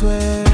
对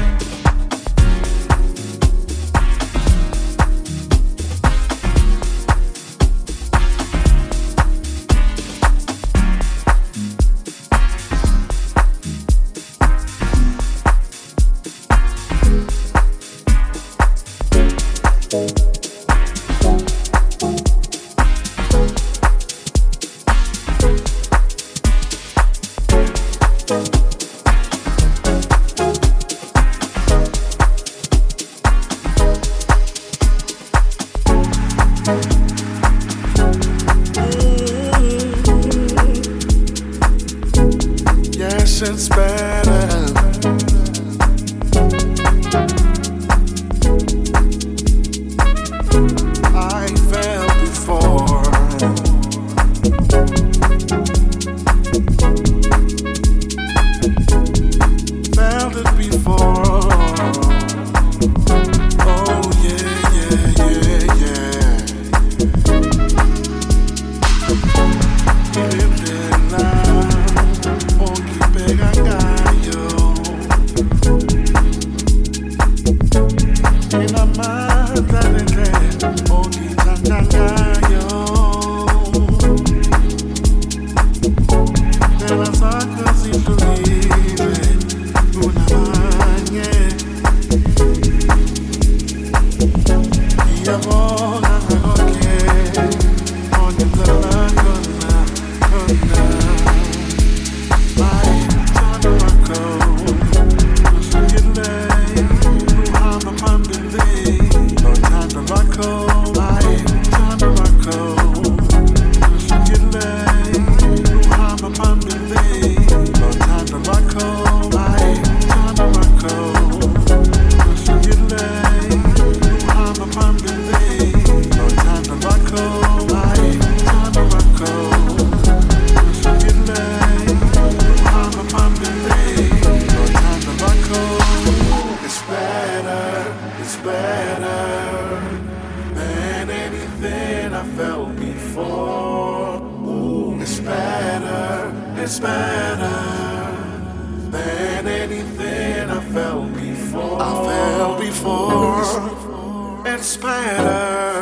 felt before. Ooh, it's better, it's better than anything I felt before. I felt before. It's better.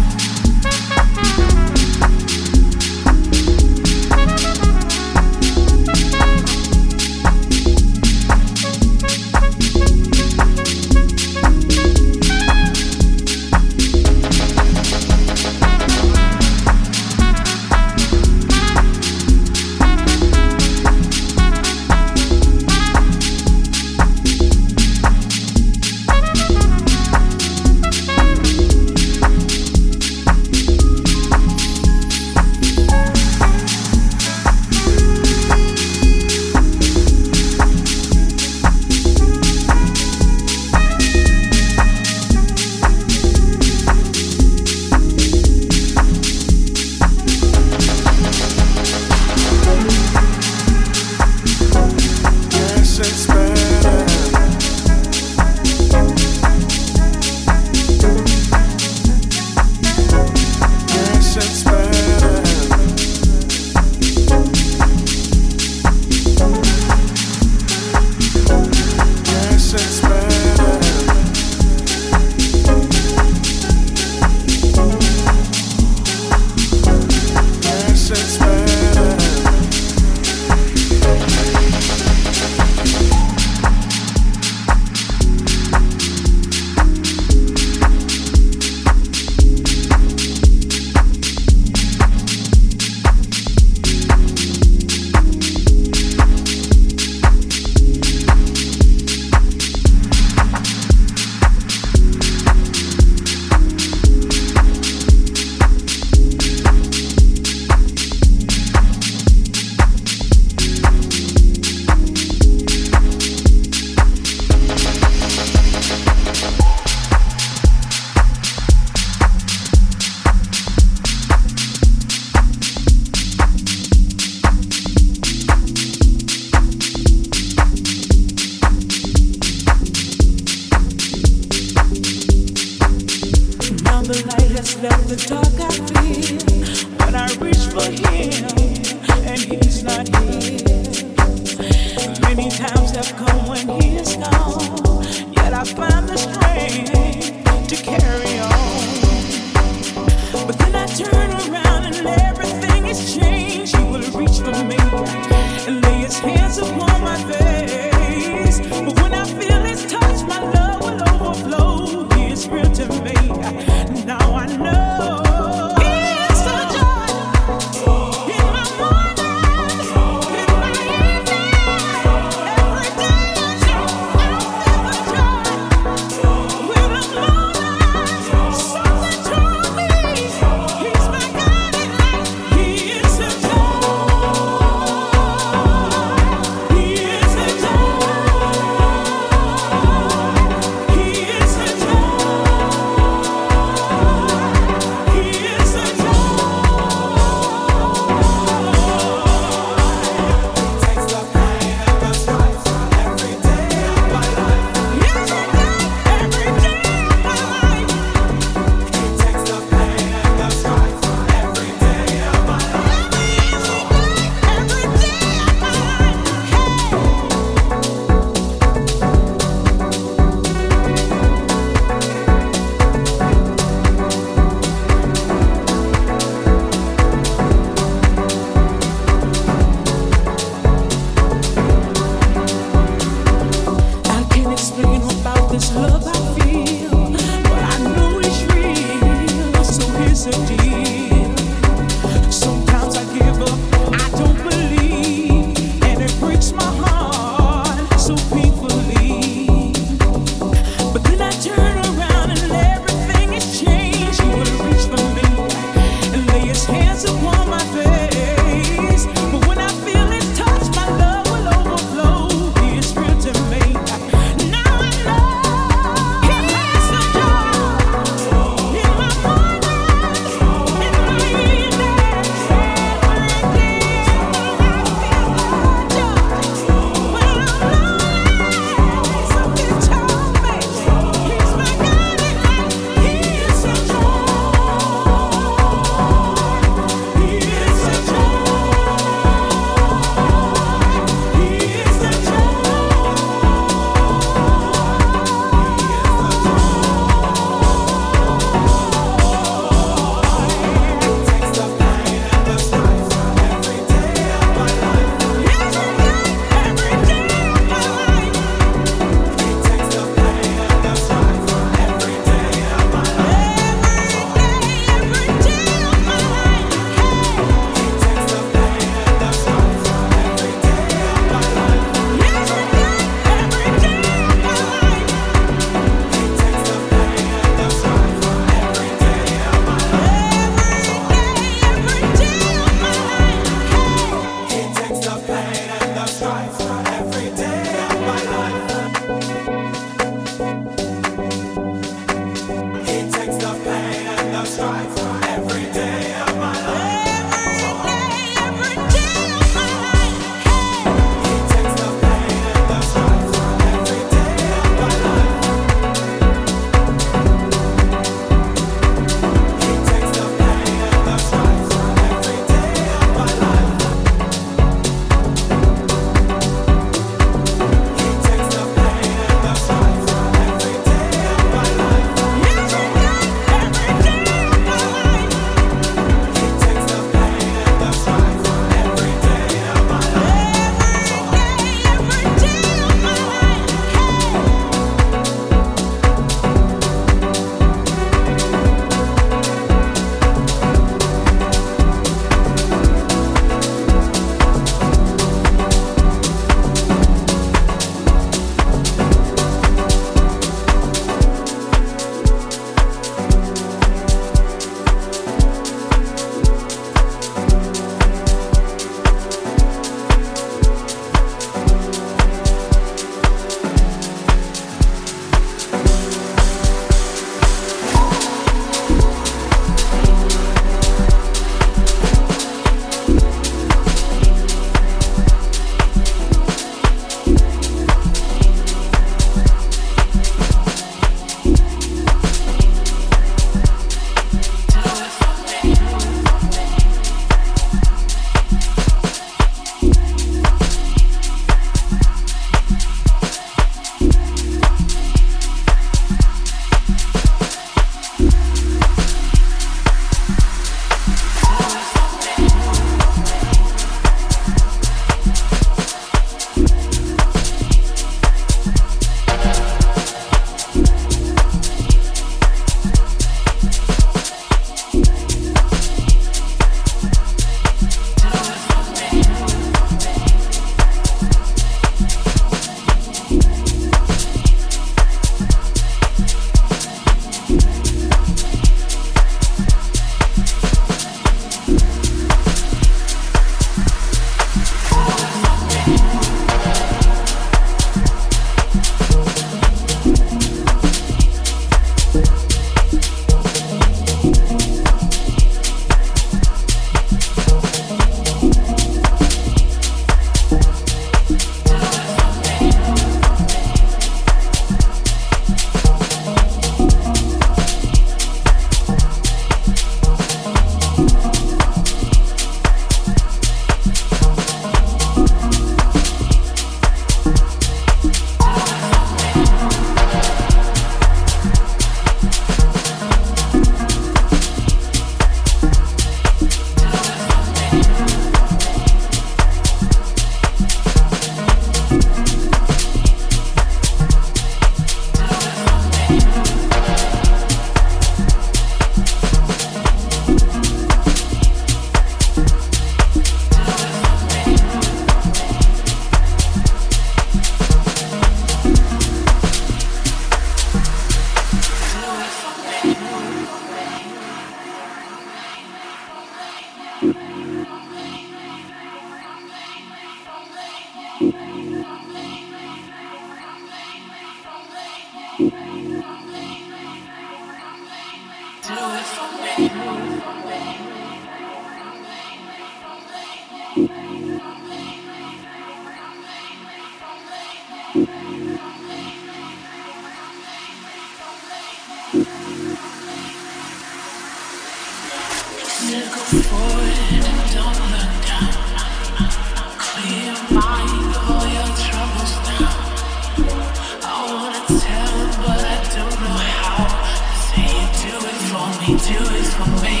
you is for me.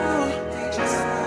That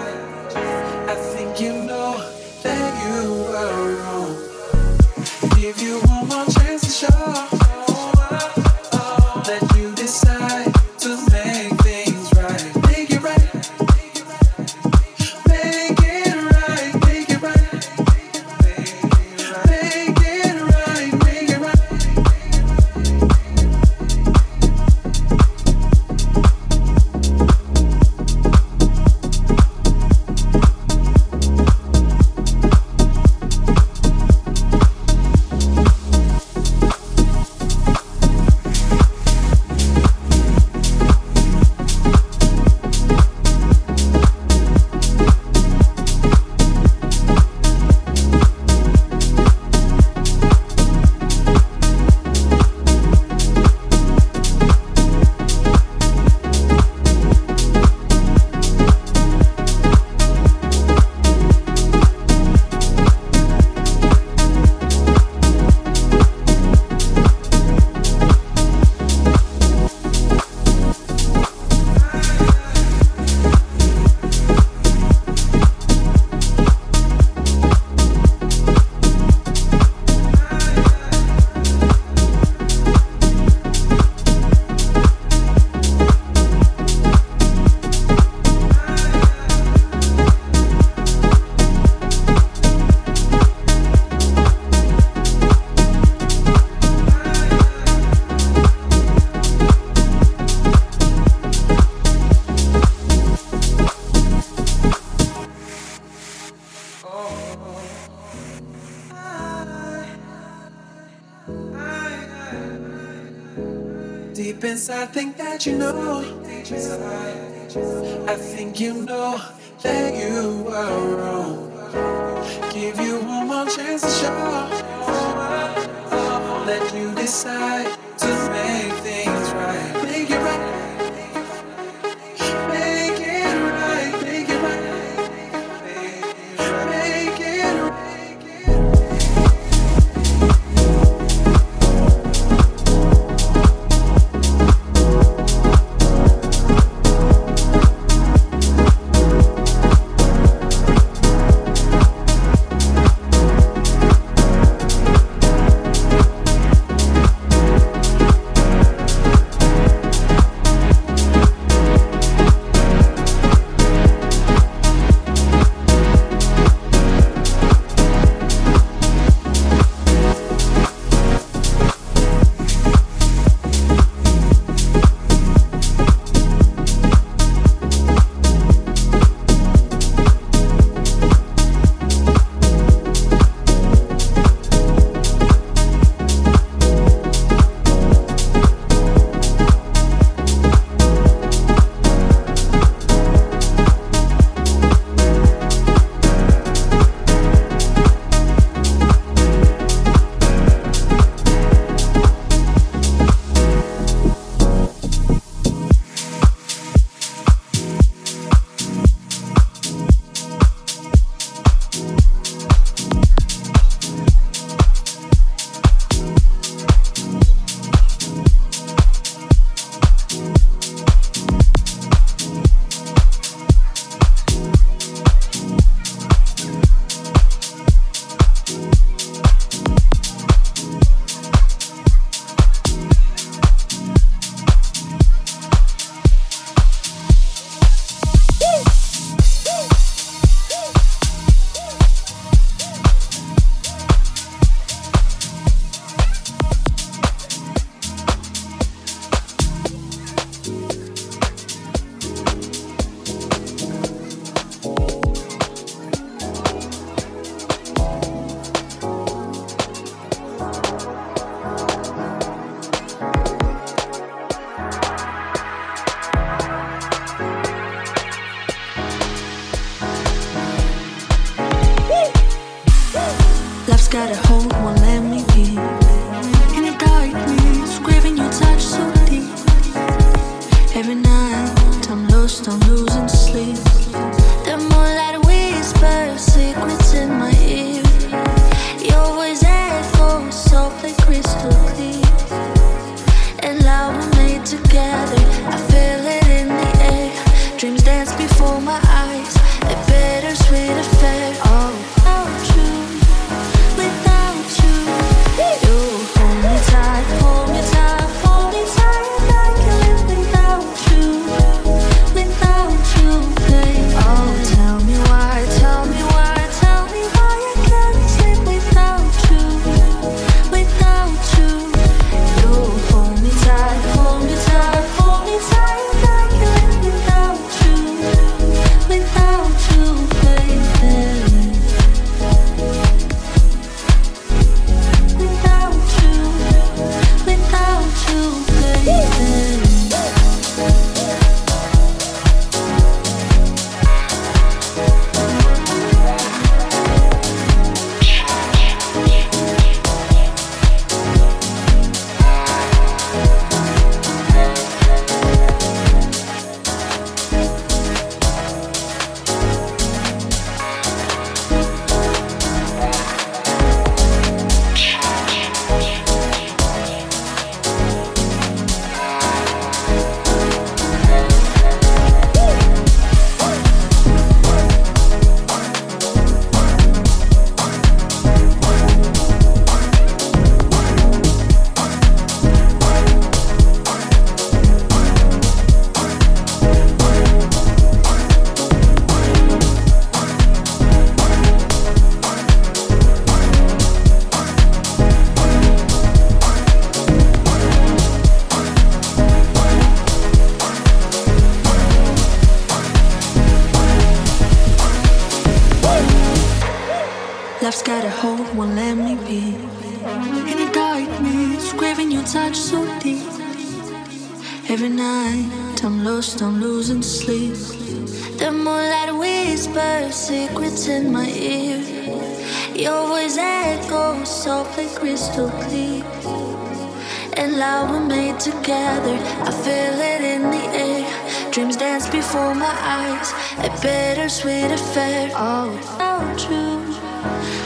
Dreams dance before my eyes, a bittersweet affair. Oh, without you,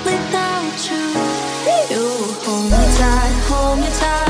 without you, you hold me tight, hold me tight.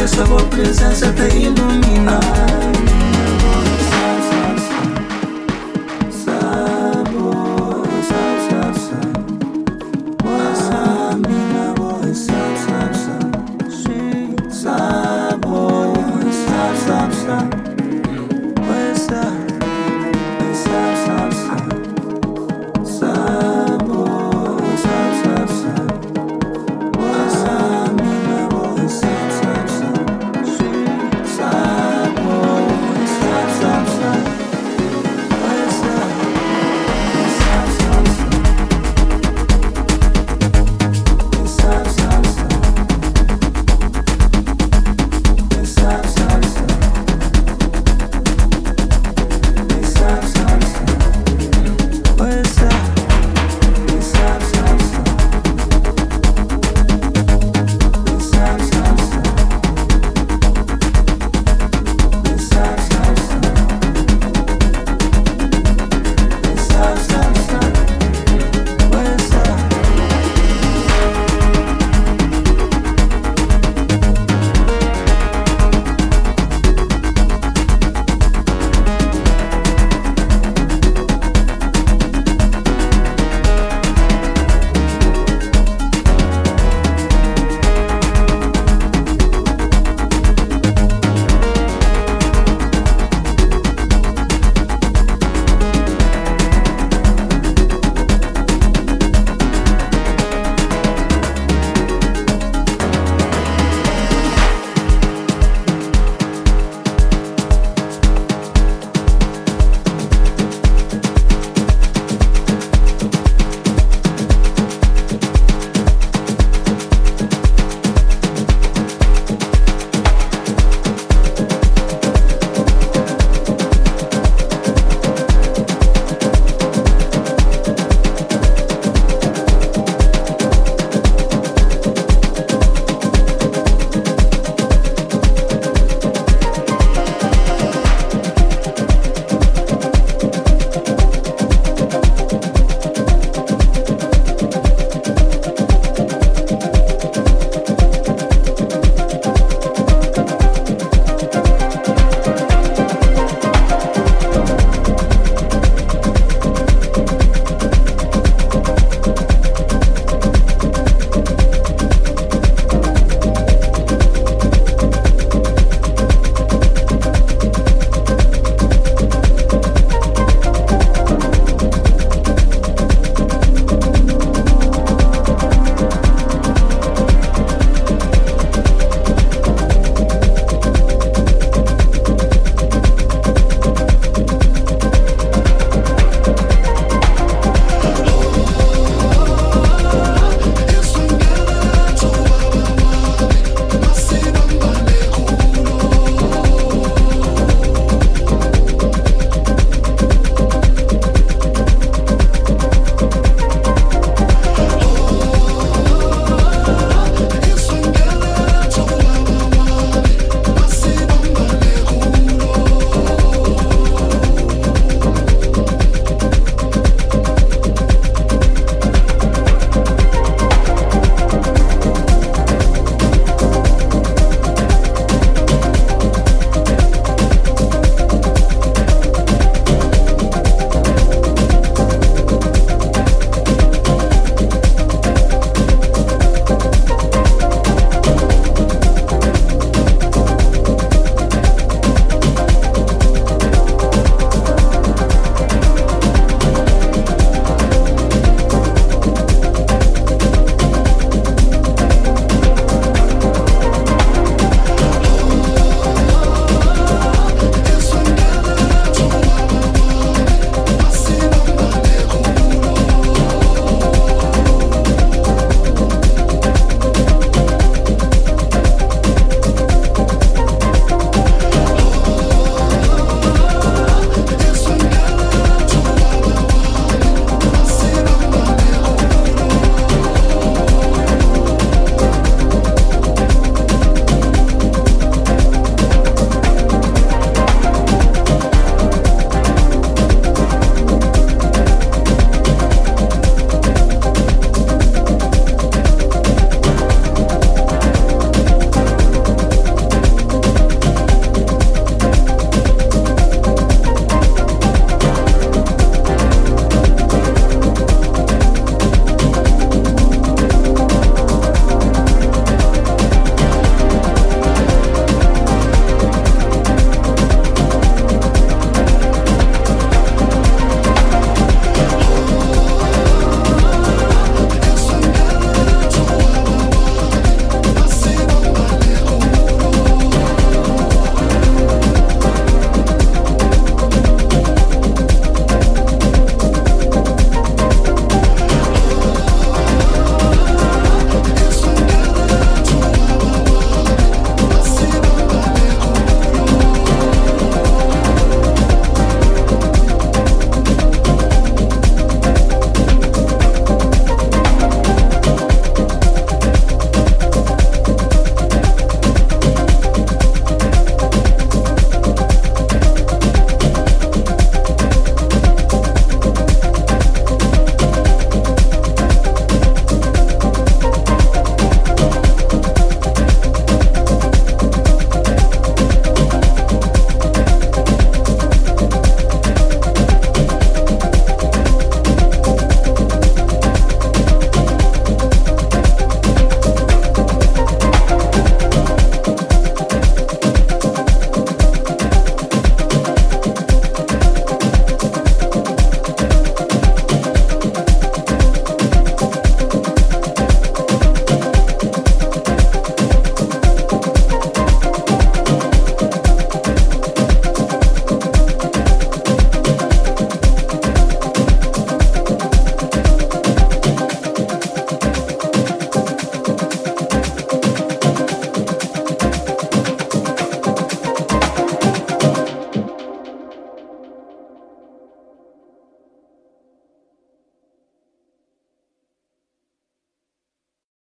Que essa boa presença te ilumina.